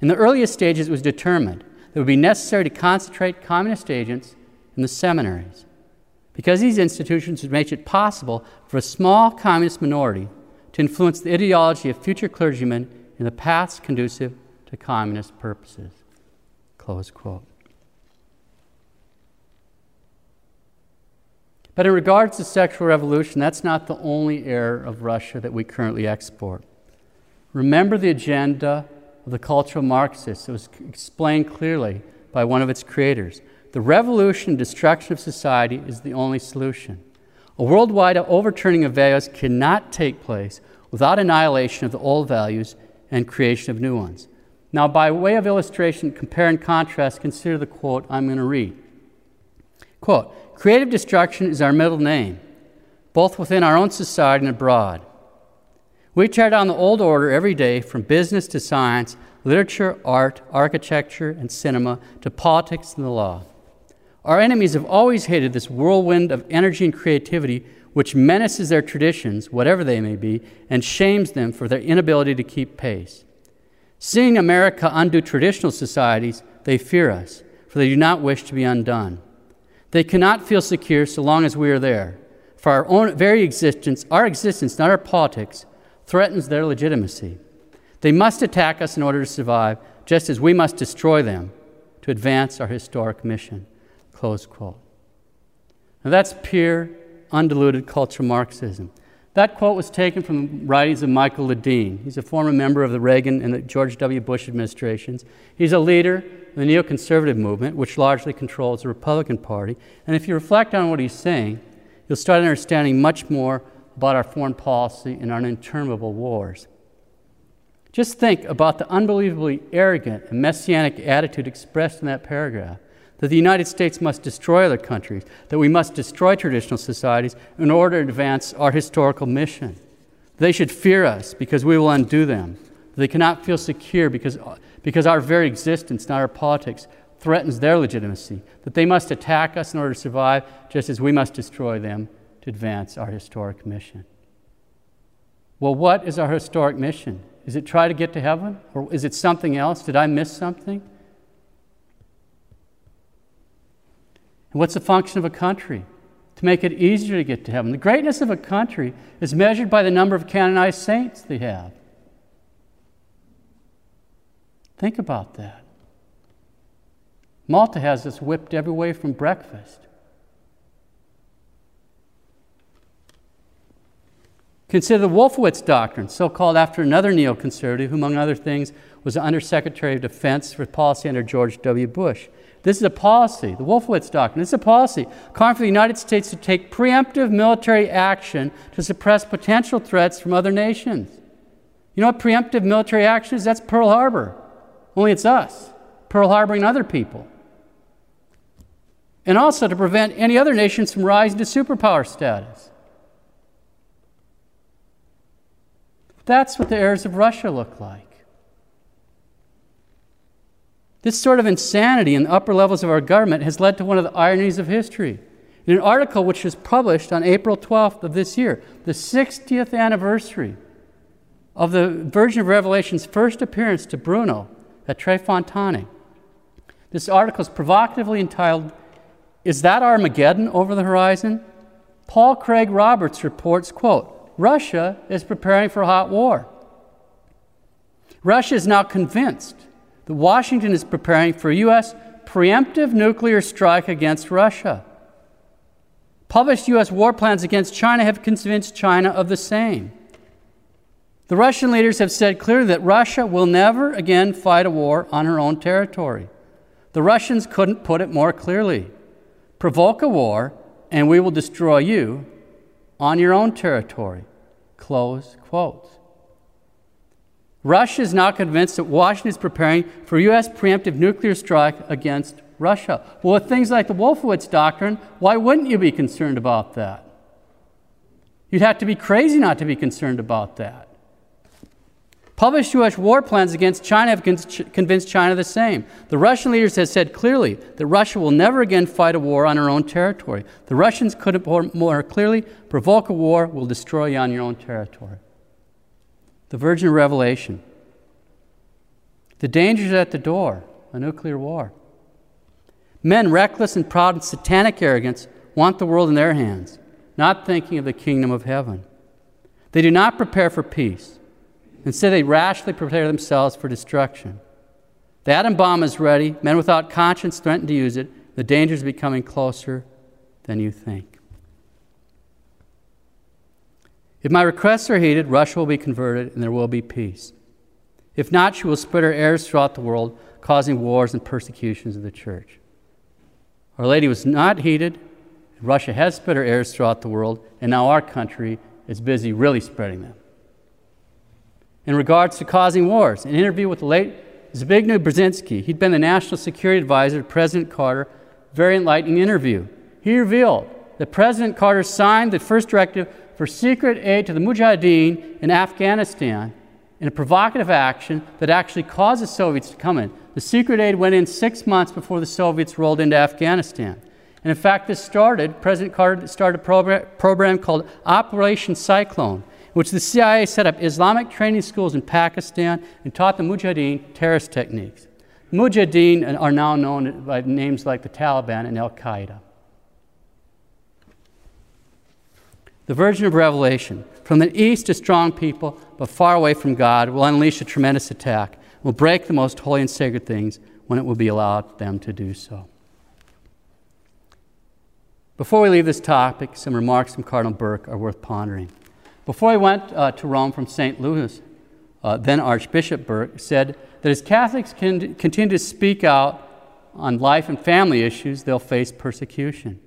In the earliest stages, it was determined that it would be necessary to concentrate communist agents in the seminaries, because these institutions would make it possible for a small communist minority to influence the ideology of future clergymen in the paths conducive to communist purposes. Close quote. But in regards to sexual revolution, that's not the only error of Russia that we currently export. Remember the agenda of the cultural Marxists. It was explained clearly by one of its creators. The revolution and destruction of society is the only solution. A worldwide overturning of values cannot take place without annihilation of the old values and creation of new ones. Now, by way of illustration, compare and contrast, consider the quote I'm going to read. Quote Creative destruction is our middle name, both within our own society and abroad. We tear down the old order every day from business to science, literature, art, architecture, and cinema to politics and the law. Our enemies have always hated this whirlwind of energy and creativity which menaces their traditions, whatever they may be, and shames them for their inability to keep pace. Seeing America undo traditional societies, they fear us, for they do not wish to be undone. They cannot feel secure so long as we are there. For our own very existence, our existence, not our politics, threatens their legitimacy. They must attack us in order to survive, just as we must destroy them to advance our historic mission. Close quote. Now that's pure, undiluted cultural Marxism. That quote was taken from the writings of Michael Ledeen. He's a former member of the Reagan and the George W. Bush administrations. He's a leader of the neoconservative movement, which largely controls the Republican Party. And if you reflect on what he's saying, you'll start understanding much more about our foreign policy and our interminable wars. Just think about the unbelievably arrogant and messianic attitude expressed in that paragraph that the United States must destroy other countries, that we must destroy traditional societies in order to advance our historical mission. They should fear us because we will undo them. They cannot feel secure because, because our very existence, not our politics, threatens their legitimacy. That they must attack us in order to survive, just as we must destroy them to advance our historic mission. Well, what is our historic mission? Is it try to get to heaven? Or is it something else? Did I miss something? And what's the function of a country? To make it easier to get to heaven. The greatness of a country is measured by the number of canonized saints they have. Think about that. Malta has us whipped every way from breakfast. Consider the Wolfowitz Doctrine, so called after another neoconservative, who, among other things, was Undersecretary of Defense for Policy under George W. Bush. This is a policy, the Wolfowitz Doctrine. This is a policy calling for the United States to take preemptive military action to suppress potential threats from other nations. You know what preemptive military action is? That's Pearl Harbor. Only it's us, Pearl Harboring other people. And also to prevent any other nations from rising to superpower status. That's what the heirs of Russia look like. This sort of insanity in the upper levels of our government has led to one of the ironies of history. In an article which was published on April 12th of this year, the 60th anniversary of the Virgin of Revelation's first appearance to Bruno at Tre Fontane, this article is provocatively entitled, Is That Armageddon Over the Horizon? Paul Craig Roberts reports, quote, Russia is preparing for hot war. Russia is now convinced that Washington is preparing for a U.S. preemptive nuclear strike against Russia. Published U.S. war plans against China have convinced China of the same. The Russian leaders have said clearly that Russia will never again fight a war on her own territory. The Russians couldn't put it more clearly. Provoke a war, and we will destroy you on your own territory. Close quote. Russia is now convinced that Washington is preparing for U.S. preemptive nuclear strike against Russia. Well, with things like the Wolfowitz Doctrine, why wouldn't you be concerned about that? You'd have to be crazy not to be concerned about that. Published U.S. war plans against China have convinced China the same. The Russian leaders have said clearly that Russia will never again fight a war on her own territory. The Russians couldn't more clearly provoke a war, will destroy you on your own territory the Virgin Revelation. The dangers at the door, a nuclear war. Men reckless and proud in satanic arrogance want the world in their hands, not thinking of the kingdom of heaven. They do not prepare for peace. Instead, they rashly prepare themselves for destruction. The atom bomb is ready. Men without conscience threaten to use it. The danger is becoming closer than you think. If my requests are heeded, Russia will be converted and there will be peace. If not, she will spread her errors throughout the world, causing wars and persecutions of the church. Our Lady was not heeded. Russia has spread her errors throughout the world, and now our country is busy really spreading them. In regards to causing wars, an interview with the late Zbigniew Brzezinski, he'd been the national security advisor to President Carter, very enlightening interview. He revealed that President Carter signed the first directive for secret aid to the Mujahideen in Afghanistan in a provocative action that actually caused the Soviets to come in. The secret aid went in six months before the Soviets rolled into Afghanistan. And in fact, this started, President Carter started a program, program called Operation Cyclone, which the CIA set up Islamic training schools in Pakistan and taught the Mujahideen terrorist techniques. Mujahideen are now known by names like the Taliban and Al Qaeda. The Virgin of Revelation, from the east a strong people, but far away from God, will unleash a tremendous attack, will break the most holy and sacred things when it will be allowed them to do so. Before we leave this topic, some remarks from Cardinal Burke are worth pondering. Before he went uh, to Rome from St. Louis, uh, then Archbishop Burke said that as Catholics can continue to speak out on life and family issues, they'll face persecution.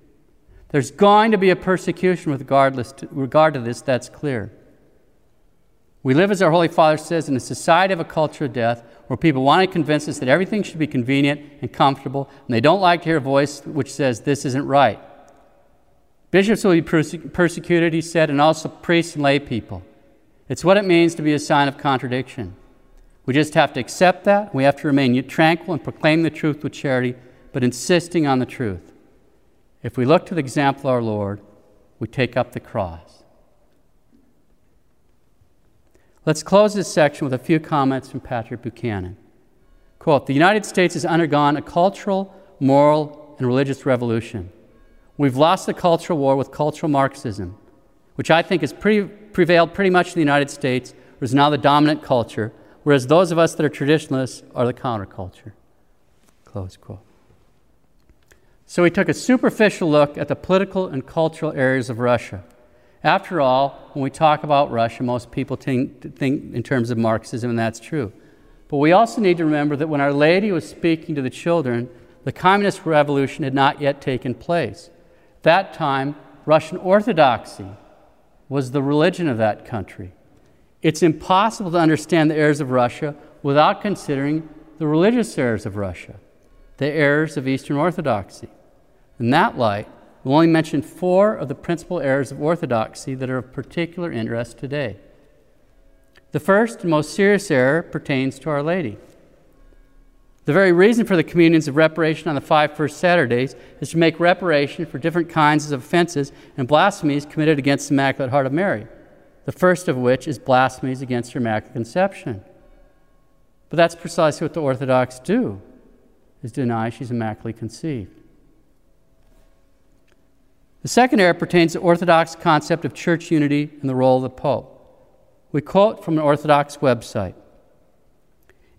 There's going to be a persecution with regard to this, that's clear. We live, as our Holy Father says, in a society of a culture of death where people want to convince us that everything should be convenient and comfortable, and they don't like to hear a voice which says this isn't right. Bishops will be perse- persecuted, he said, and also priests and lay people. It's what it means to be a sign of contradiction. We just have to accept that. We have to remain tranquil and proclaim the truth with charity, but insisting on the truth. If we look to the example of our Lord, we take up the cross. Let's close this section with a few comments from Patrick Buchanan. Quote The United States has undergone a cultural, moral, and religious revolution. We've lost the cultural war with cultural Marxism, which I think has pre- prevailed pretty much in the United States, or is now the dominant culture, whereas those of us that are traditionalists are the counterculture. Close quote. So we took a superficial look at the political and cultural areas of Russia. After all, when we talk about Russia, most people think, think, in terms of Marxism, and that's true. But we also need to remember that when Our Lady was speaking to the children, the communist revolution had not yet taken place. At that time, Russian Orthodoxy was the religion of that country. It's impossible to understand the errors of Russia without considering the religious errors of Russia, the errors of Eastern Orthodoxy. In that light, we'll only mention four of the principal errors of orthodoxy that are of particular interest today. The first and most serious error pertains to Our Lady. The very reason for the communions of reparation on the five first Saturdays is to make reparation for different kinds of offenses and blasphemies committed against the Immaculate Heart of Mary, the first of which is blasphemies against her Immaculate Conception. But that's precisely what the Orthodox do, is deny she's immaculately conceived. The second error pertains to the Orthodox concept of church unity and the role of the Pope. We quote from an Orthodox website.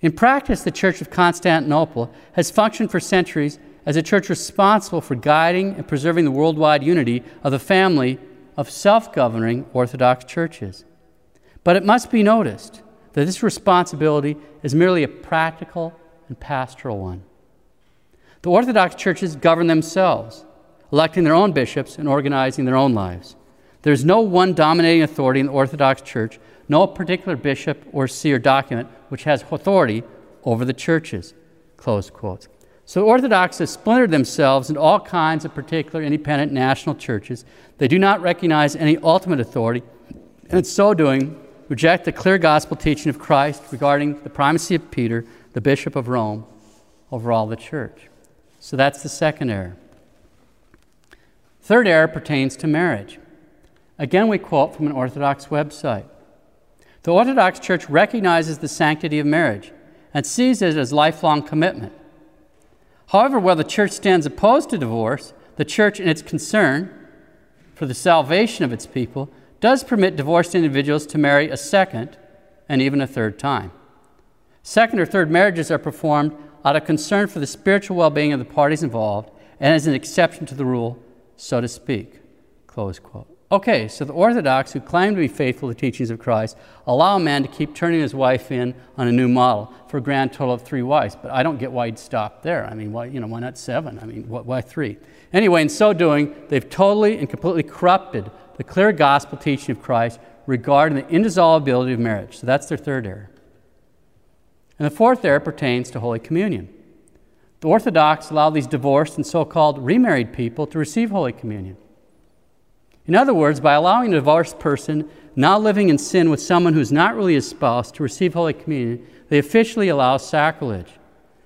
In practice, the Church of Constantinople has functioned for centuries as a church responsible for guiding and preserving the worldwide unity of the family of self governing Orthodox churches. But it must be noticed that this responsibility is merely a practical and pastoral one. The Orthodox churches govern themselves, electing their own bishops and organizing their own lives. There's no one dominating authority in the Orthodox Church, no particular bishop or see or document which has authority over the churches. Close quotes. So Orthodox have splintered themselves into all kinds of particular independent national churches. They do not recognize any ultimate authority, and in so doing, reject the clear gospel teaching of Christ regarding the primacy of Peter, the Bishop of Rome, over all the church. So that's the second error. Third error pertains to marriage. Again, we quote from an Orthodox website. The Orthodox Church recognizes the sanctity of marriage and sees it as lifelong commitment. However, while the Church stands opposed to divorce, the Church, in its concern for the salvation of its people, does permit divorced individuals to marry a second and even a third time. Second or third marriages are performed out of concern for the spiritual well being of the parties involved and as an exception to the rule, so to speak. Close quote. Okay, so the Orthodox, who claim to be faithful to the teachings of Christ, allow a man to keep turning his wife in on a new model for a grand total of three wives. But I don't get why he'd stop there. I mean, why, you know, why not seven? I mean, why three? Anyway, in so doing, they've totally and completely corrupted the clear gospel teaching of Christ regarding the indissolubility of marriage. So that's their third error. And the fourth error pertains to Holy Communion. The Orthodox allow these divorced and so called remarried people to receive Holy Communion. In other words, by allowing a divorced person now living in sin with someone who's not really his spouse to receive Holy Communion, they officially allow sacrilege.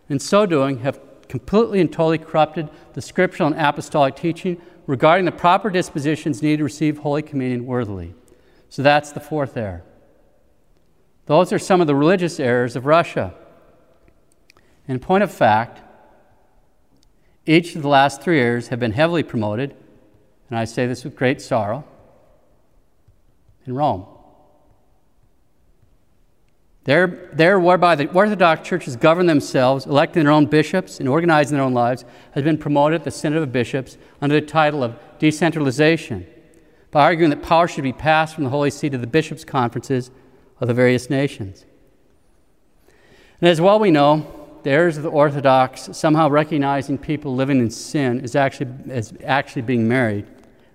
In so doing, have completely and totally corrupted the scriptural and apostolic teaching regarding the proper dispositions needed to receive Holy Communion worthily. So that's the fourth error. Those are some of the religious errors of Russia. In point of fact, each of the last three errors have been heavily promoted, and I say this with great sorrow, in Rome. There, there, whereby the Orthodox churches govern themselves, electing their own bishops and organizing their own lives, has been promoted at the Synod of Bishops under the title of decentralization, by arguing that power should be passed from the Holy See to the bishops' conferences of the various nations. And as well we know, the errors of the Orthodox, somehow recognizing people living in sin is actually, as actually being married,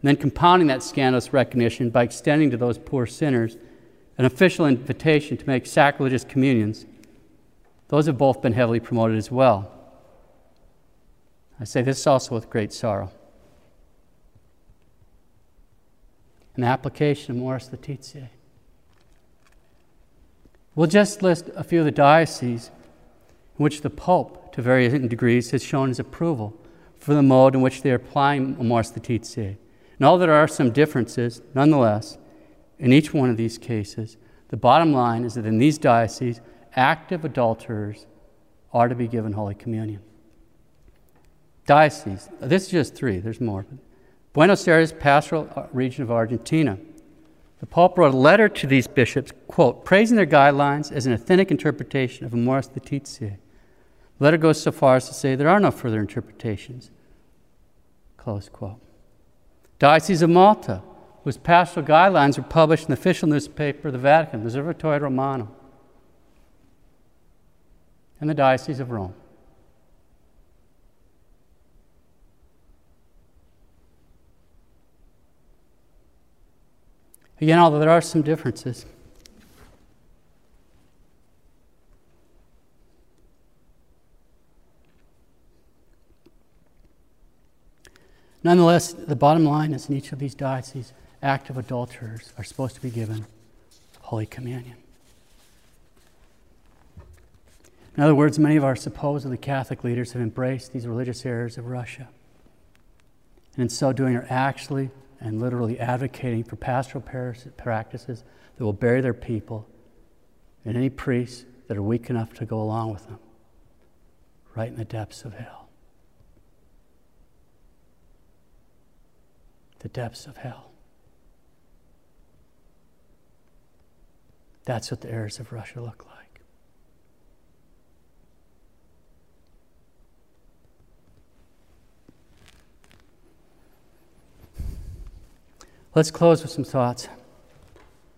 and then compounding that scandalous recognition by extending to those poor sinners an official invitation to make sacrilegious communions, those have both been heavily promoted as well. I say this also with great sorrow. An application of Amoris Laetitia. We'll just list a few of the dioceses in which the Pope, to varying degrees, has shown his approval for the mode in which they are applying Amoris Laetitia. And although there are some differences, nonetheless, in each one of these cases, the bottom line is that in these dioceses, active adulterers are to be given Holy Communion. Dioceses, this is just three, there's more. Buenos Aires, pastoral uh, region of Argentina. The Pope wrote a letter to these bishops, quote, praising their guidelines as an authentic interpretation of Amoris Laetitia. The letter goes so far as to say there are no further interpretations. Close quote. Diocese of Malta, whose pastoral guidelines were published in the official newspaper of the Vatican, the Osservatore Romano, and the Diocese of Rome. Again, although there are some differences, Nonetheless, the bottom line is in each of these dioceses, active adulterers are supposed to be given Holy Communion. In other words, many of our supposedly Catholic leaders have embraced these religious errors of Russia. And in so doing, are actually and literally advocating for pastoral practices that will bury their people and any priests that are weak enough to go along with them right in the depths of hell. The depths of hell. That's what the errors of Russia look like. Let's close with some thoughts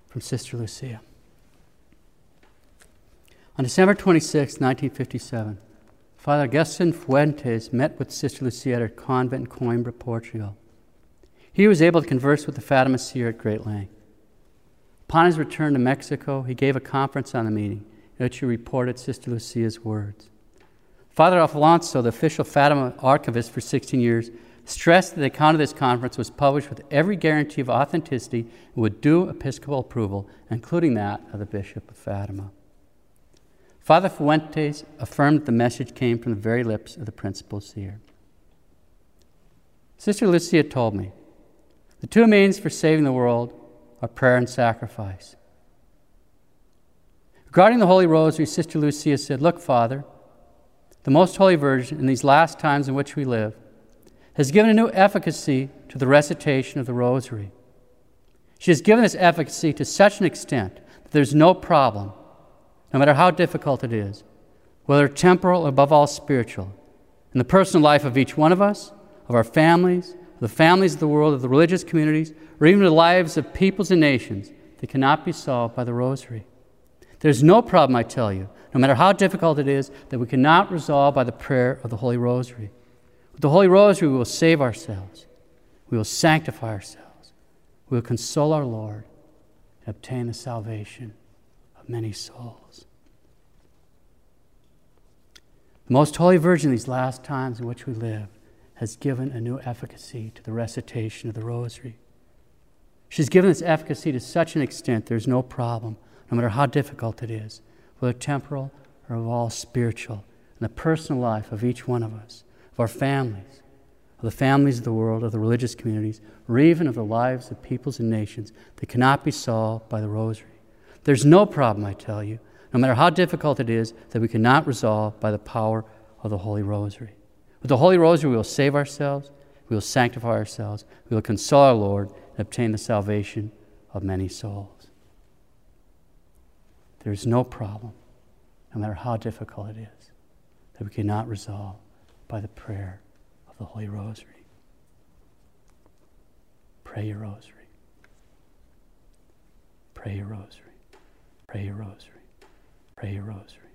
from Sister Lucia. On December 26, 1957, Father Augustin Fuentes met with Sister Lucia at her convent in Coimbra, Portugal. He was able to converse with the Fatima seer at great length. Upon his return to Mexico, he gave a conference on the meeting in which he reported Sister Lucia's words. Father Alonso, the official Fatima archivist for 16 years, stressed that the account of this conference was published with every guarantee of authenticity and with due episcopal approval, including that of the Bishop of Fatima. Father Fuentes affirmed that the message came from the very lips of the principal seer. Sister Lucia told me the two means for saving the world are prayer and sacrifice. Regarding the Holy Rosary, Sister Lucia said, Look, Father, the Most Holy Virgin, in these last times in which we live, has given a new efficacy to the recitation of the Rosary. She has given this efficacy to such an extent that there's no problem, no matter how difficult it is, whether temporal or above all spiritual, in the personal life of each one of us, of our families, the families of the world, of the religious communities, or even the lives of peoples and nations that cannot be solved by the Rosary. There's no problem, I tell you, no matter how difficult it is, that we cannot resolve by the prayer of the Holy Rosary. With the Holy Rosary, we will save ourselves, we will sanctify ourselves, we will console our Lord, and obtain the salvation of many souls. The Most Holy Virgin, these last times in which we live, has given a new efficacy to the recitation of the Rosary. She's given this efficacy to such an extent there's no problem, no matter how difficult it is, whether temporal or of all spiritual, in the personal life of each one of us of our families, of the families of the world, of the religious communities, or even of the lives of peoples and nations that cannot be solved by the rosary. There's no problem, I tell you, no matter how difficult it is, that we cannot resolve by the power of the Holy Rosary. With the Holy Rosary, we will save ourselves, we will sanctify ourselves, we will console our Lord, and obtain the salvation of many souls. There's no problem, no matter how difficult it is, that we cannot resolve by the prayer of the Holy Rosary. Pray your rosary. Pray your rosary. Pray your rosary. Pray your rosary.